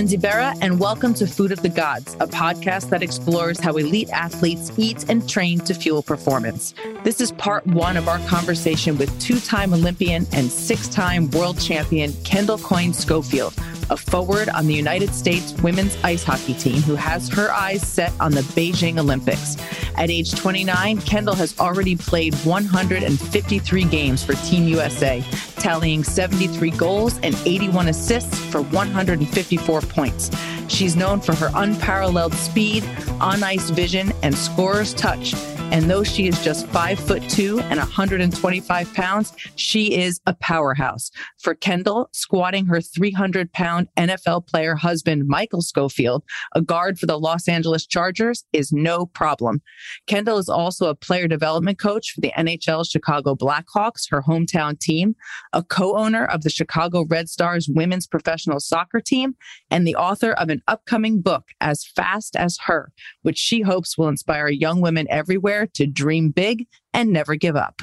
Lindsay Berra, and welcome to Food of the Gods, a podcast that explores how elite athletes eat and train to fuel performance. This is part one of our conversation with two time Olympian and six time world champion Kendall Coyne Schofield, a forward on the United States women's ice hockey team who has her eyes set on the Beijing Olympics. At age 29, Kendall has already played 153 games for Team USA, tallying 73 goals and 81 assists for 154 points. She's known for her unparalleled speed, on ice vision, and scorer's touch and though she is just five foot two and 125 pounds, she is a powerhouse. For Kendall, squatting her 300 pound NFL player husband, Michael Schofield, a guard for the Los Angeles Chargers, is no problem. Kendall is also a player development coach for the NHL Chicago Blackhawks, her hometown team, a co owner of the Chicago Red Stars women's professional soccer team, and the author of an upcoming book, As Fast as Her, which she hopes will inspire young women everywhere to dream big and never give up.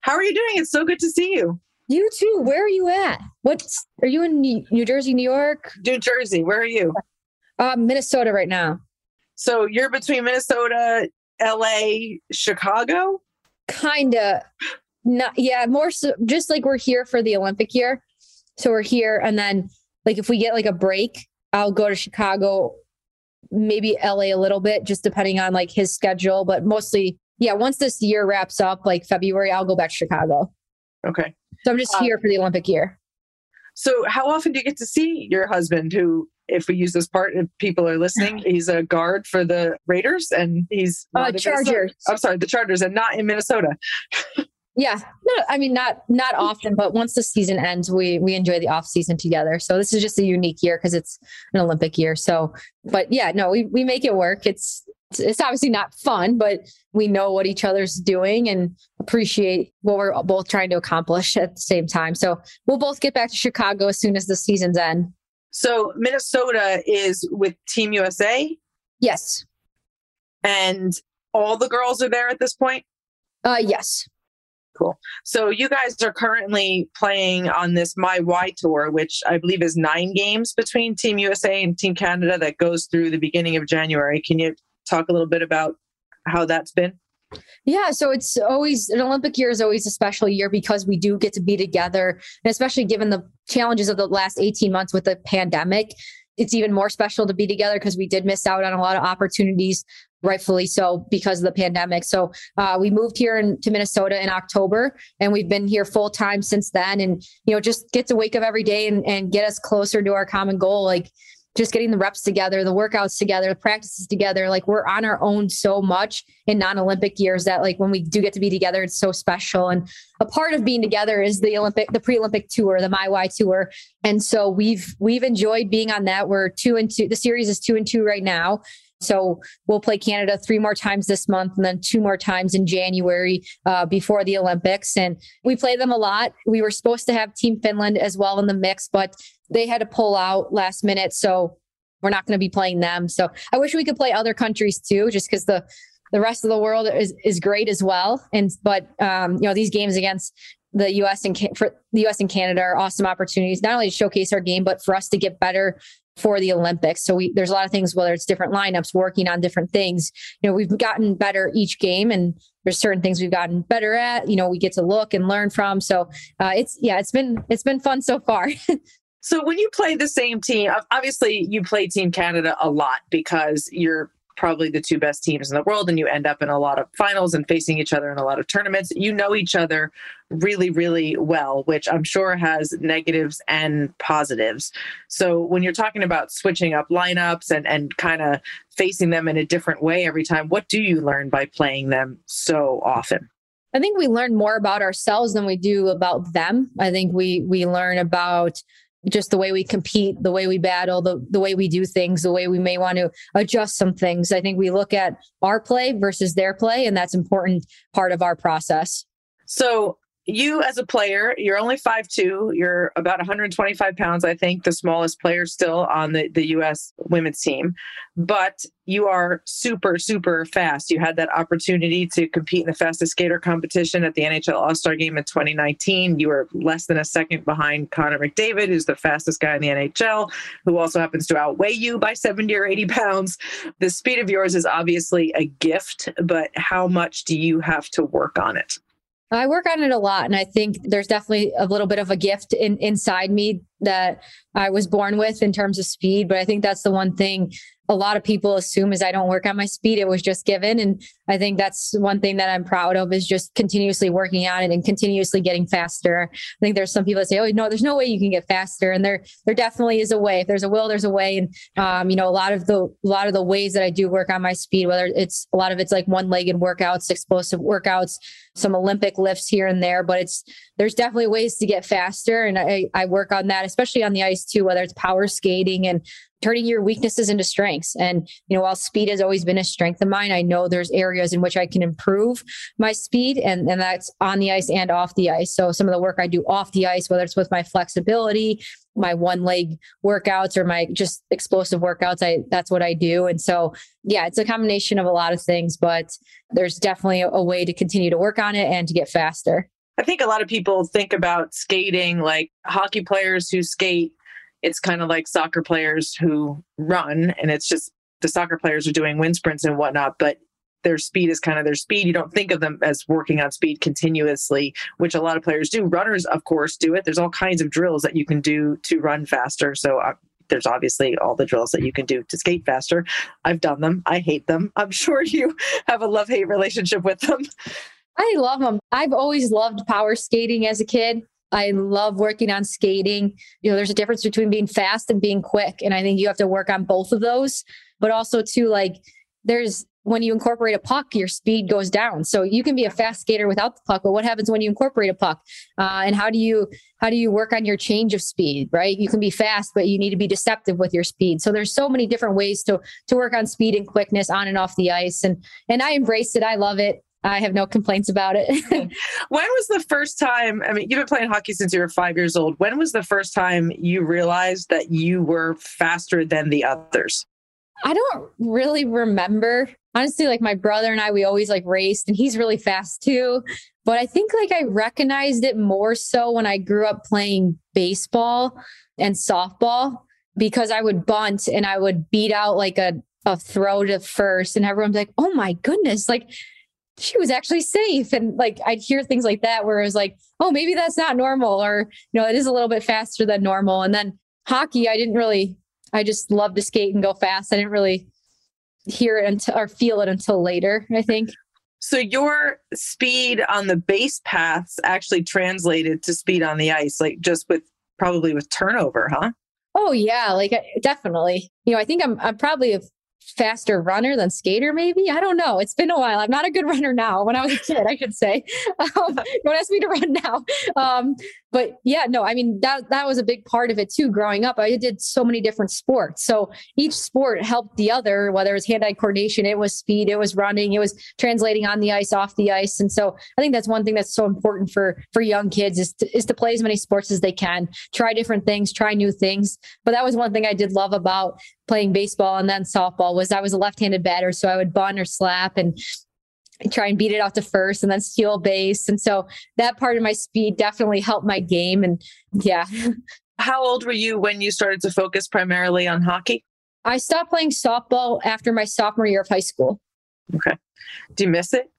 How are you doing? It's so good to see you. You too. Where are you at? What's are you in New Jersey, New York? New Jersey. Where are you? Uh, Minnesota right now. So you're between Minnesota, LA, Chicago? Kinda. Not yeah, more so just like we're here for the Olympic year. So we're here and then like if we get like a break, I'll go to Chicago maybe LA a little bit, just depending on like his schedule. But mostly, yeah, once this year wraps up, like February, I'll go back to Chicago. Okay. So I'm just uh, here for the Olympic year. So how often do you get to see your husband who if we use this part if people are listening he's a guard for the raiders and he's uh, chargers i'm sorry the chargers and not in minnesota Yeah, no, I mean not not often, but once the season ends, we we enjoy the off season together. So this is just a unique year because it's an Olympic year. So, but yeah, no, we we make it work. It's it's obviously not fun, but we know what each other's doing and appreciate what we're both trying to accomplish at the same time. So we'll both get back to Chicago as soon as the season's end. So Minnesota is with Team USA. Yes, and all the girls are there at this point. Uh, yes. Cool. So you guys are currently playing on this My Y tour, which I believe is nine games between Team USA and Team Canada that goes through the beginning of January. Can you talk a little bit about how that's been? Yeah, so it's always an Olympic year is always a special year because we do get to be together, and especially given the challenges of the last 18 months with the pandemic, it's even more special to be together because we did miss out on a lot of opportunities rightfully so because of the pandemic. So uh, we moved here in, to Minnesota in October, and we've been here full time since then. And you know, just get to wake up every day and, and get us closer to our common goal. Like just getting the reps together, the workouts together, the practices together. Like we're on our own so much in non-Olympic years that like when we do get to be together, it's so special. And a part of being together is the Olympic, the pre-Olympic tour, the My tour. And so we've we've enjoyed being on that. We're two and two. The series is two and two right now. So we'll play Canada three more times this month and then two more times in January uh, before the Olympics. And we play them a lot. We were supposed to have Team Finland as well in the mix, but they had to pull out last minute. So we're not going to be playing them. So I wish we could play other countries too, just because the the rest of the world is is great as well. And but um, you know these games against the U.S. and for the U.S. and Canada are awesome opportunities, not only to showcase our game, but for us to get better for the Olympics. So we there's a lot of things, whether it's different lineups, working on different things. You know, we've gotten better each game, and there's certain things we've gotten better at. You know, we get to look and learn from. So uh, it's yeah, it's been it's been fun so far. so when you play the same team, obviously you play Team Canada a lot because you're probably the two best teams in the world and you end up in a lot of finals and facing each other in a lot of tournaments. You know each other really, really well, which I'm sure has negatives and positives. So when you're talking about switching up lineups and, and kind of facing them in a different way every time, what do you learn by playing them so often? I think we learn more about ourselves than we do about them. I think we we learn about just the way we compete, the way we battle, the, the way we do things, the way we may want to adjust some things. I think we look at our play versus their play, and that's important part of our process. So you as a player, you're only 5'2, you're about 125 pounds, I think, the smallest player still on the, the US women's team. But you are super, super fast. You had that opportunity to compete in the fastest skater competition at the NHL All Star game in 2019. You were less than a second behind Connor McDavid, who's the fastest guy in the NHL, who also happens to outweigh you by 70 or 80 pounds. The speed of yours is obviously a gift, but how much do you have to work on it? I work on it a lot. And I think there's definitely a little bit of a gift in, inside me that I was born with in terms of speed. But I think that's the one thing a lot of people assume is I don't work on my speed. It was just given. And I think that's one thing that I'm proud of is just continuously working on it and continuously getting faster. I think there's some people that say, Oh, no, there's no way you can get faster. And there, there definitely is a way. If there's a will, there's a way. And, um, you know, a lot of the, a lot of the ways that I do work on my speed, whether it's a lot of it's like one legged workouts, explosive workouts, some Olympic lifts here and there, but it's, there's definitely ways to get faster. And I, I work on that, especially on the ice too, whether it's power skating and turning your weaknesses into strengths. And, you know, while speed has always been a strength of mine, I know there's areas in which I can improve my speed and, and that's on the ice and off the ice. So some of the work I do off the ice, whether it's with my flexibility, my one leg workouts or my just explosive workouts, I that's what I do. And so yeah, it's a combination of a lot of things, but there's definitely a, a way to continue to work on it and to get faster. I think a lot of people think about skating like hockey players who skate it's kind of like soccer players who run and it's just the soccer players are doing wind sprints and whatnot but their speed is kind of their speed. You don't think of them as working on speed continuously which a lot of players do. Runners of course do it. There's all kinds of drills that you can do to run faster so uh, there's obviously all the drills that you can do to skate faster. I've done them. I hate them. I'm sure you have a love hate relationship with them. I love them. I've always loved power skating as a kid. I love working on skating. You know, there's a difference between being fast and being quick. And I think you have to work on both of those. But also, too, like there's when you incorporate a puck, your speed goes down. So you can be a fast skater without the puck, but what happens when you incorporate a puck? Uh, and how do you how do you work on your change of speed? Right, you can be fast, but you need to be deceptive with your speed. So there's so many different ways to to work on speed and quickness on and off the ice. And and I embrace it. I love it. I have no complaints about it. Hmm. when was the first time? I mean, you've been playing hockey since you were five years old. When was the first time you realized that you were faster than the others? I don't really remember. Honestly, like my brother and I, we always like raced, and he's really fast too. But I think like I recognized it more so when I grew up playing baseball and softball because I would bunt and I would beat out like a, a throw to first, and everyone's like, oh my goodness, like she was actually safe. And like I'd hear things like that where it was like, oh, maybe that's not normal, or you know, it is a little bit faster than normal. And then hockey, I didn't really, I just love to skate and go fast. I didn't really hear it until or feel it until later, I think. So your speed on the base paths actually translated to speed on the ice, like just with probably with turnover, huh? Oh yeah, like definitely. You know, I think I'm I'm probably a faster runner than skater, maybe. I don't know. It's been a while. I'm not a good runner now. When I was a kid, I should say. Um, don't ask me to run now. Um, but yeah, no, I mean that that was a big part of it too. Growing up, I did so many different sports. So each sport helped the other. Whether it was hand-eye coordination, it was speed, it was running, it was translating on the ice, off the ice. And so I think that's one thing that's so important for for young kids is to, is to play as many sports as they can, try different things, try new things. But that was one thing I did love about playing baseball and then softball was I was a left-handed batter, so I would bunt or slap and try and beat it out to first and then steal base. And so that part of my speed definitely helped my game. And yeah. How old were you when you started to focus primarily on hockey? I stopped playing softball after my sophomore year of high school. Okay. Do you miss it?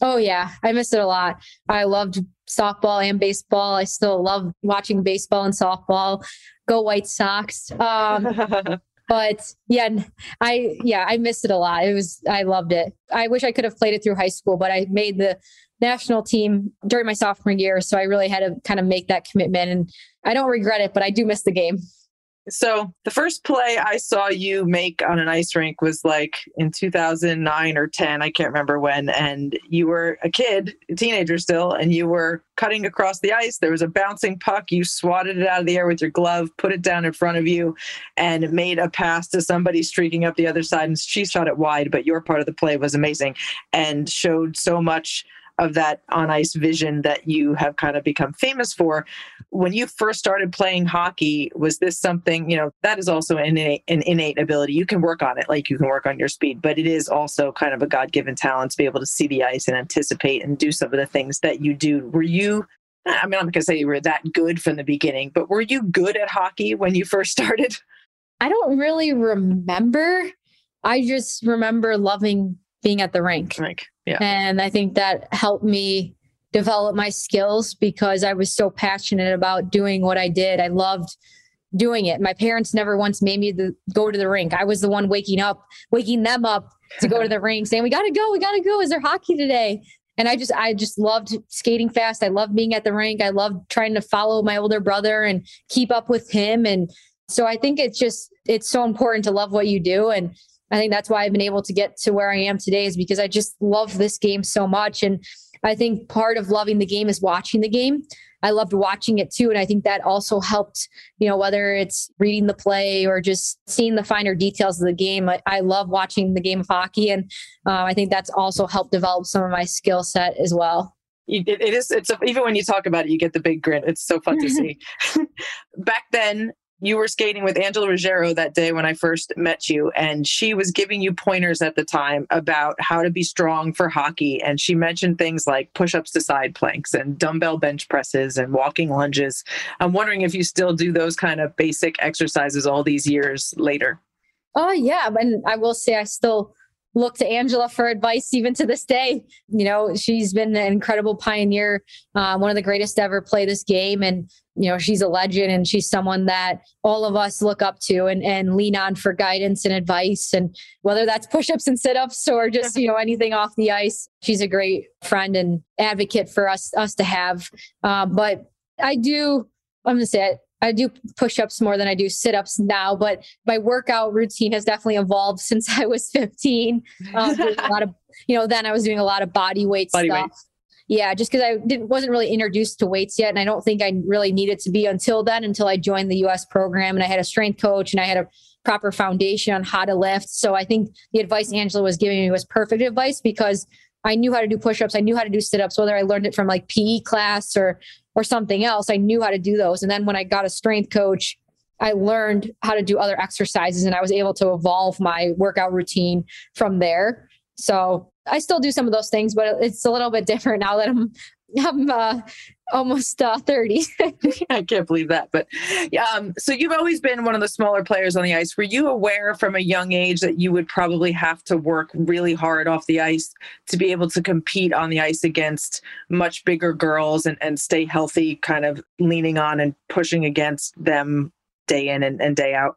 Oh, yeah. I miss it a lot. I loved softball and baseball. I still love watching baseball and softball. Go White Sox. Um, but yeah i yeah i missed it a lot. It was i loved it. I wish i could have played it through high school but i made the national team during my sophomore year so i really had to kind of make that commitment and i don't regret it but i do miss the game so the first play I saw you make on an ice rink was like in 2009 or 10, I can't remember when, and you were a kid, a teenager still, and you were cutting across the ice. There was a bouncing puck. You swatted it out of the air with your glove, put it down in front of you, and made a pass to somebody streaking up the other side. And she shot it wide, but your part of the play was amazing and showed so much of that on ice vision that you have kind of become famous for. When you first started playing hockey, was this something, you know, that is also an innate, an innate ability. You can work on it, like you can work on your speed, but it is also kind of a God given talent to be able to see the ice and anticipate and do some of the things that you do. Were you I mean, I'm not going to say you were that good from the beginning, but were you good at hockey when you first started? I don't really remember. I just remember loving being at the rink. Rink, yeah. And I think that helped me develop my skills because I was so passionate about doing what I did. I loved doing it. My parents never once made me the, go to the rink. I was the one waking up, waking them up to go to the rink, saying, "We got to go, we got to go. Is there hockey today?" And I just, I just loved skating fast. I loved being at the rink. I loved trying to follow my older brother and keep up with him. And so I think it's just, it's so important to love what you do. And I think that's why I've been able to get to where I am today is because I just love this game so much. And I think part of loving the game is watching the game. I loved watching it too. And I think that also helped, you know, whether it's reading the play or just seeing the finer details of the game. I, I love watching the game of hockey. And uh, I think that's also helped develop some of my skill set as well. It, it is, it's even when you talk about it, you get the big grin. It's so fun to see. Back then, you were skating with Angela Ruggiero that day when I first met you, and she was giving you pointers at the time about how to be strong for hockey. And she mentioned things like push ups to side planks and dumbbell bench presses and walking lunges. I'm wondering if you still do those kind of basic exercises all these years later. Oh, yeah. And I will say, I still look to Angela for advice even to this day. You know, she's been an incredible pioneer, uh, one of the greatest to ever play this game. And, you know, she's a legend and she's someone that all of us look up to and, and lean on for guidance and advice. And whether that's push ups and sit ups or just, you know, anything off the ice, she's a great friend and advocate for us, us to have. Um, but I do, I'm going to say it. I do push ups more than I do sit ups now, but my workout routine has definitely evolved since I was 15. Um, a lot of, you know, then I was doing a lot of body weight body stuff. Weights. Yeah, just because I didn't wasn't really introduced to weights yet, and I don't think I really needed to be until then. Until I joined the U.S. program, and I had a strength coach, and I had a proper foundation on how to lift. So I think the advice Angela was giving me was perfect advice because I knew how to do push-ups. I knew how to do sit-ups, whether I learned it from like PE class or or something else. I knew how to do those. And then when I got a strength coach, I learned how to do other exercises and I was able to evolve my workout routine from there. So I still do some of those things, but it's a little bit different now that I'm I'm uh, almost uh, 30. I can't believe that. But um, so you've always been one of the smaller players on the ice. Were you aware from a young age that you would probably have to work really hard off the ice to be able to compete on the ice against much bigger girls and, and stay healthy, kind of leaning on and pushing against them day in and, and day out?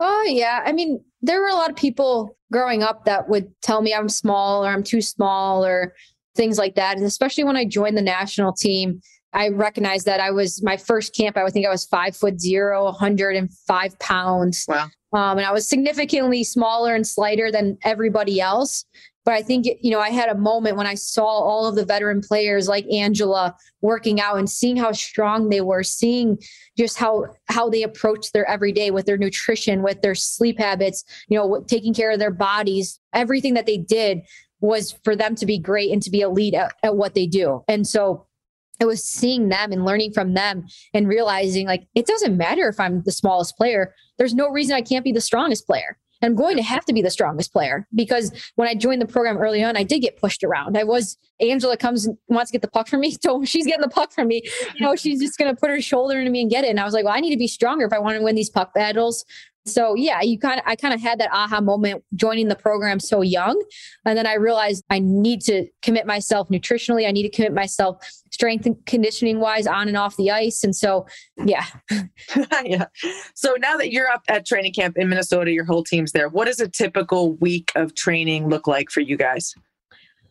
Oh, yeah. I mean, there were a lot of people growing up that would tell me I'm small or I'm too small or things like that. And especially when I joined the national team, I recognized that I was my first camp. I would think I was five foot zero, 105 pounds. Wow. Um, and I was significantly smaller and slighter than everybody else. But I think, you know, I had a moment when I saw all of the veteran players like Angela working out and seeing how strong they were, seeing just how how they approached their everyday with their nutrition, with their sleep habits, you know, taking care of their bodies, everything that they did was for them to be great and to be elite at, at what they do. And so it was seeing them and learning from them and realizing like it doesn't matter if I'm the smallest player. There's no reason I can't be the strongest player. I'm going to have to be the strongest player because when I joined the program early on, I did get pushed around. I was Angela comes wants to get the puck from me. So she's getting the puck from me. You know, she's just to put her shoulder into me and get it. And I was like, well, I need to be stronger if I want to win these puck battles. So yeah, you kind of I kind of had that aha moment joining the program so young. And then I realized I need to commit myself nutritionally. I need to commit myself strength and conditioning wise on and off the ice. And so yeah. yeah. So now that you're up at training camp in Minnesota, your whole team's there. What does a typical week of training look like for you guys?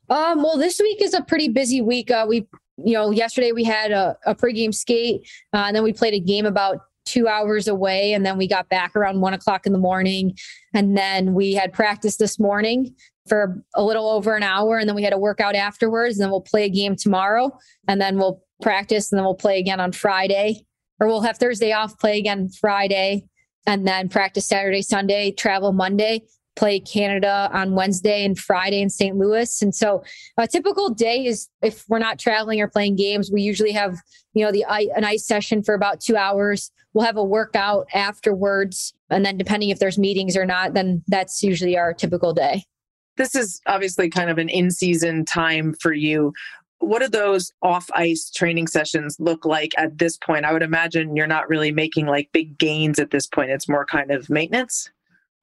Um, well, this week is a pretty busy week. Uh, we you know, yesterday we had a, a pregame skate, uh, and then we played a game about two hours away. And then we got back around one o'clock in the morning. And then we had practice this morning for a little over an hour. And then we had a workout afterwards. And then we'll play a game tomorrow. And then we'll practice and then we'll play again on Friday. Or we'll have Thursday off, play again Friday, and then practice Saturday, Sunday, travel Monday play Canada on Wednesday and Friday in St. Louis. And so a typical day is if we're not traveling or playing games, we usually have, you know, the an ice session for about 2 hours. We'll have a workout afterwards and then depending if there's meetings or not, then that's usually our typical day. This is obviously kind of an in-season time for you what do those off ice training sessions look like at this point? I would imagine you're not really making like big gains at this point. It's more kind of maintenance.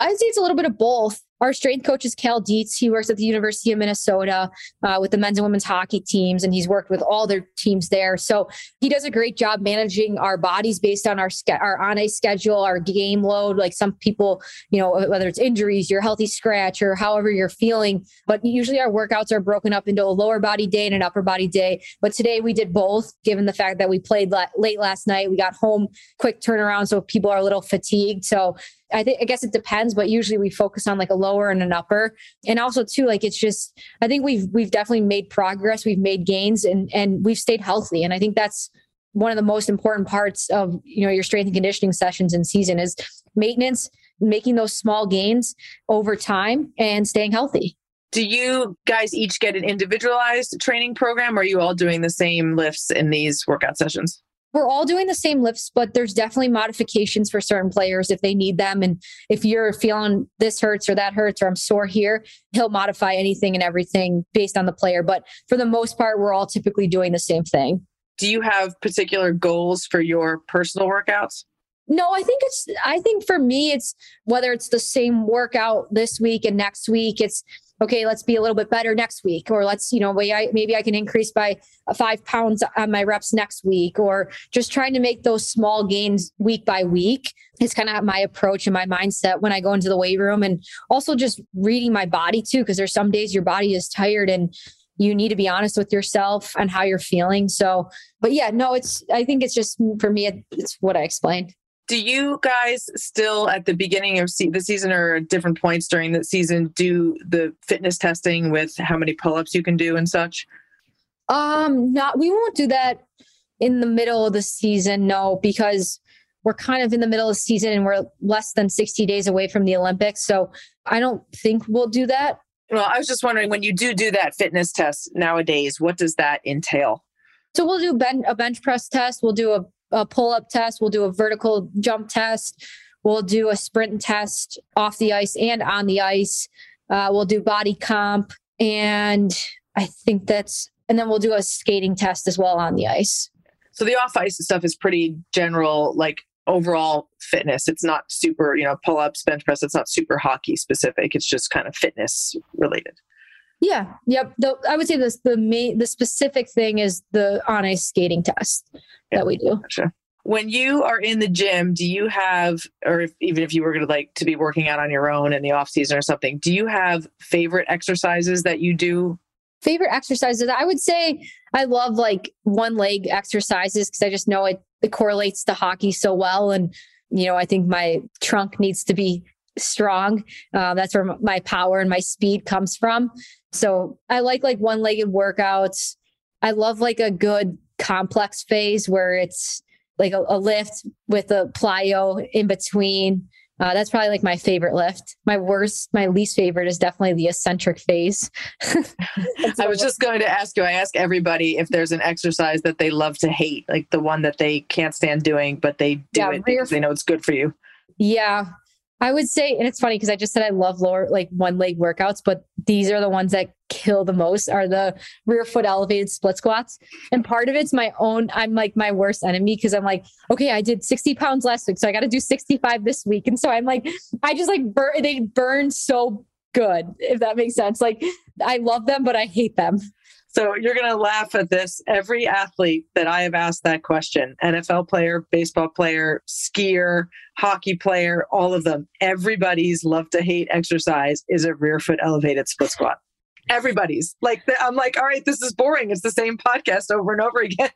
I'd say it's a little bit of both. Our strength coach is Cal Dietz. He works at the University of Minnesota uh, with the men's and women's hockey teams, and he's worked with all their teams there. So he does a great job managing our bodies based on our our on ice schedule, our game load. Like some people, you know, whether it's injuries, your healthy scratch, or however you're feeling. But usually our workouts are broken up into a lower body day and an upper body day. But today we did both, given the fact that we played late last night. We got home quick turnaround, so people are a little fatigued. So I think I guess it depends, but usually we focus on like a lower and an upper. And also too, like it's just I think we've we've definitely made progress, we've made gains and and we've stayed healthy. And I think that's one of the most important parts of you know your strength and conditioning sessions in season is maintenance, making those small gains over time and staying healthy. Do you guys each get an individualized training program or are you all doing the same lifts in these workout sessions? We're all doing the same lifts, but there's definitely modifications for certain players if they need them. And if you're feeling this hurts or that hurts or I'm sore here, he'll modify anything and everything based on the player. But for the most part, we're all typically doing the same thing. Do you have particular goals for your personal workouts? No, I think it's, I think for me, it's whether it's the same workout this week and next week, it's, okay, let's be a little bit better next week, or let's, you know, maybe I can increase by five pounds on my reps next week, or just trying to make those small gains week by week is kind of my approach and my mindset when I go into the weight room. And also just reading my body too, because there's some days your body is tired and you need to be honest with yourself and how you're feeling. So, but yeah, no, it's, I think it's just for me, it's what I explained do you guys still at the beginning of the season or at different points during the season do the fitness testing with how many pull-ups you can do and such? Um not we won't do that in the middle of the season no because we're kind of in the middle of the season and we're less than 60 days away from the olympics so i don't think we'll do that. Well i was just wondering when you do do that fitness test nowadays what does that entail? So we'll do ben- a bench press test we'll do a a pull up test. We'll do a vertical jump test. We'll do a sprint test off the ice and on the ice. Uh, we'll do body comp. And I think that's, and then we'll do a skating test as well on the ice. So the off ice stuff is pretty general, like overall fitness. It's not super, you know, pull ups, bench press. It's not super hockey specific. It's just kind of fitness related. Yeah. Yep. The, I would say this the main the specific thing is the on ice skating test yeah, that we do. Gotcha. When you are in the gym, do you have, or if, even if you were going to like to be working out on your own in the off season or something, do you have favorite exercises that you do? Favorite exercises? I would say I love like one leg exercises because I just know it, it correlates to hockey so well. And, you know, I think my trunk needs to be strong. Uh, that's where my power and my speed comes from. So I like like one legged workouts. I love like a good complex phase where it's like a, a lift with a plyo in between. Uh, that's probably like my favorite lift. My worst, my least favorite is definitely the eccentric phase. I was just going to ask you. I ask everybody if there's an exercise that they love to hate, like the one that they can't stand doing, but they do yeah, it because they know it's good for you. Yeah, I would say, and it's funny because I just said I love lower like one leg workouts, but these are the ones that kill the most are the rear foot elevated split squats. And part of it's my own, I'm like my worst enemy because I'm like, okay, I did 60 pounds last week. So I got to do 65 this week. And so I'm like, I just like burn, they burn so good, if that makes sense. Like I love them, but I hate them. So you're going to laugh at this. Every athlete that I have asked that question NFL player, baseball player, skier, hockey player, all of them, everybody's love to hate exercise is a rear foot elevated split squat. Everybody's like, I'm like, all right, this is boring. It's the same podcast over and over again.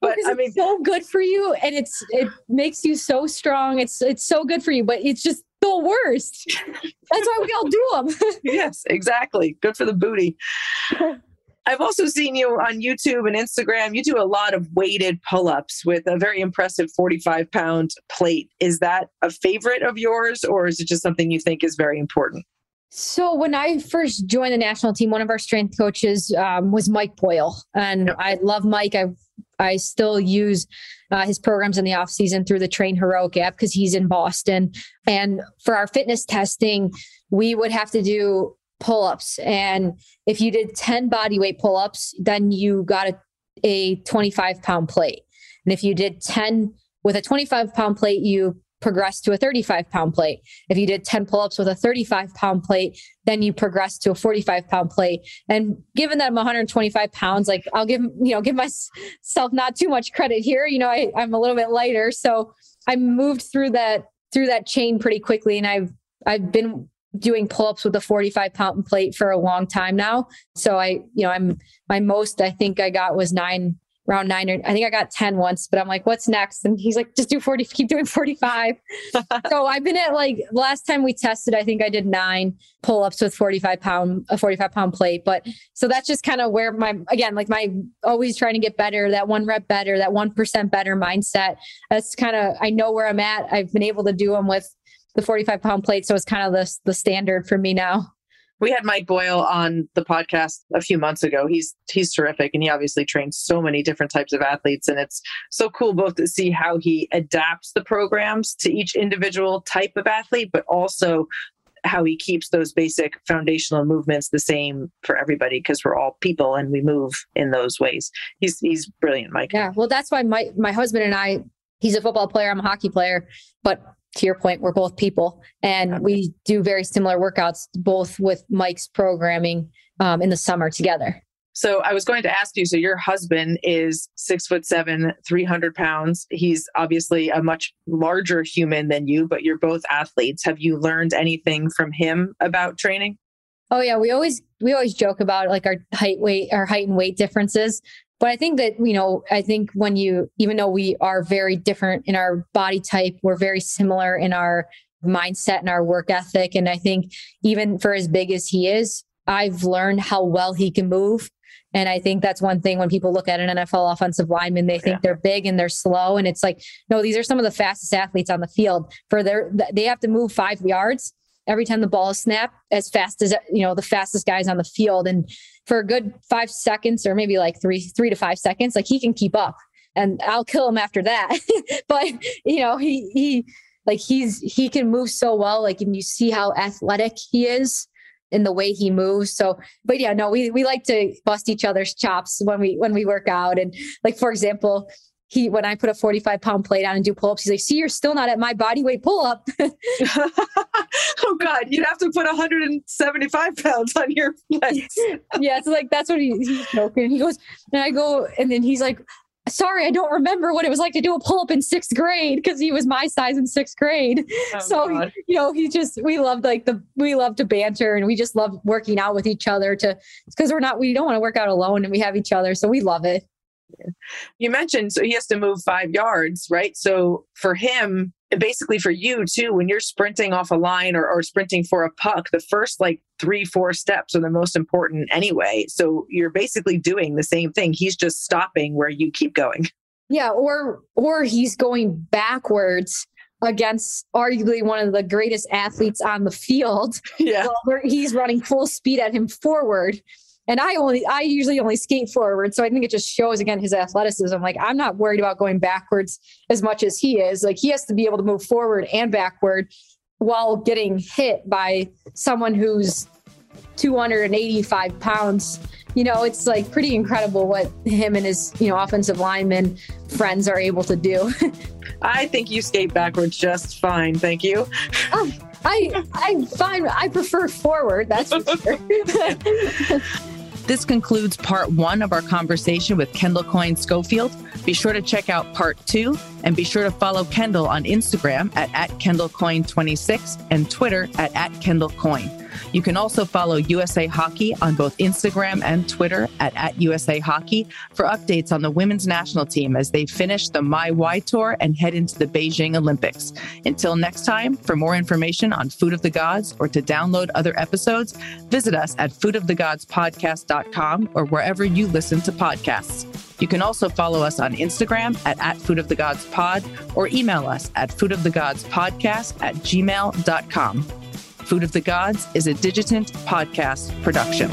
but I mean, it's so good for you, and it's it makes you so strong. It's it's so good for you, but it's just the worst. That's why we all do them. yes, exactly. Good for the booty. I've also seen you on YouTube and Instagram. You do a lot of weighted pull ups with a very impressive 45 pound plate. Is that a favorite of yours, or is it just something you think is very important? So when I first joined the national team, one of our strength coaches um, was Mike Boyle, and I love Mike. I I still use uh, his programs in the off season through the Train Heroic app because he's in Boston. And for our fitness testing, we would have to do pull ups, and if you did ten body weight pull ups, then you got a, a twenty five pound plate. And if you did ten with a twenty five pound plate, you progress to a 35 pound plate. If you did 10 pull ups with a 35 pound plate, then you progress to a 45 pound plate. And given that I'm 125 pounds, like I'll give, you know, give myself not too much credit here. You know, I, I'm a little bit lighter. So I moved through that, through that chain pretty quickly. And I've, I've been doing pull-ups with a 45 pound plate for a long time now. So I, you know, I'm my most I think I got was nine round nine or I think I got 10 once, but I'm like, what's next? And he's like, just do 40, keep doing 45. so I've been at like last time we tested, I think I did nine pull ups with 45 pound, a 45 pound plate. But so that's just kind of where my, again, like my always trying to get better, that one rep better, that 1% better mindset. That's kind of, I know where I'm at. I've been able to do them with the 45 pound plate. So it's kind of the, the standard for me now we had Mike Boyle on the podcast a few months ago. He's he's terrific and he obviously trains so many different types of athletes and it's so cool both to see how he adapts the programs to each individual type of athlete but also how he keeps those basic foundational movements the same for everybody because we're all people and we move in those ways. He's he's brilliant, Mike. Yeah, well that's why my my husband and I he's a football player, I'm a hockey player, but to your point, we're both people and we do very similar workouts, both with Mike's programming um, in the summer together. So I was going to ask you. So your husband is six foot seven, three hundred pounds. He's obviously a much larger human than you, but you're both athletes. Have you learned anything from him about training? Oh yeah, we always we always joke about like our height weight our height and weight differences. But I think that, you know, I think when you, even though we are very different in our body type, we're very similar in our mindset and our work ethic. And I think even for as big as he is, I've learned how well he can move. And I think that's one thing when people look at an NFL offensive lineman, they think yeah. they're big and they're slow. And it's like, no, these are some of the fastest athletes on the field. For their, they have to move five yards every time the ball is snapped as fast as you know the fastest guys on the field. And for a good five seconds or maybe like three three to five seconds like he can keep up and i'll kill him after that. But you know he he like he's he can move so well like and you see how athletic he is in the way he moves. So but yeah no we we like to bust each other's chops when we when we work out. And like for example he when I put a 45 pound plate on and do pull ups, he's like, see, you're still not at my body weight pull up. oh God, you'd have to put 175 pounds on your legs. yeah, it's like that's what he, he's joking. He goes, and I go, and then he's like, sorry, I don't remember what it was like to do a pull up in sixth grade because he was my size in sixth grade. Oh, so God. you know, he just we loved like the we love to banter and we just love working out with each other to because we're not we don't want to work out alone and we have each other, so we love it. You mentioned so he has to move five yards, right? So for him, basically for you too, when you're sprinting off a line or, or sprinting for a puck, the first like three, four steps are the most important anyway. So you're basically doing the same thing. He's just stopping where you keep going. Yeah, or or he's going backwards against arguably one of the greatest athletes on the field. Yeah. he's running full speed at him forward. And I only, I usually only skate forward. So I think it just shows again his athleticism. Like I'm not worried about going backwards as much as he is. Like he has to be able to move forward and backward while getting hit by someone who's 285 pounds. You know, it's like pretty incredible what him and his, you know, offensive lineman friends are able to do. I think you skate backwards just fine. Thank you. Oh, I I find I prefer forward. That's for sure. This concludes part one of our conversation with Kendall Coyne Schofield. Be sure to check out part two and be sure to follow Kendall on Instagram at, at KendallCoyne26 and Twitter at, at. You can also follow USA Hockey on both Instagram and Twitter at, at USA Hockey for updates on the women's national team as they finish the My Y Tour and head into the Beijing Olympics. Until next time, for more information on Food of the Gods or to download other episodes, visit us at foodofthegodspodcast.com or wherever you listen to podcasts. You can also follow us on Instagram at, at Food of the Gods Pod or email us at foodofthegodspodcast at gmail.com. Food of the Gods is a Digitant podcast production.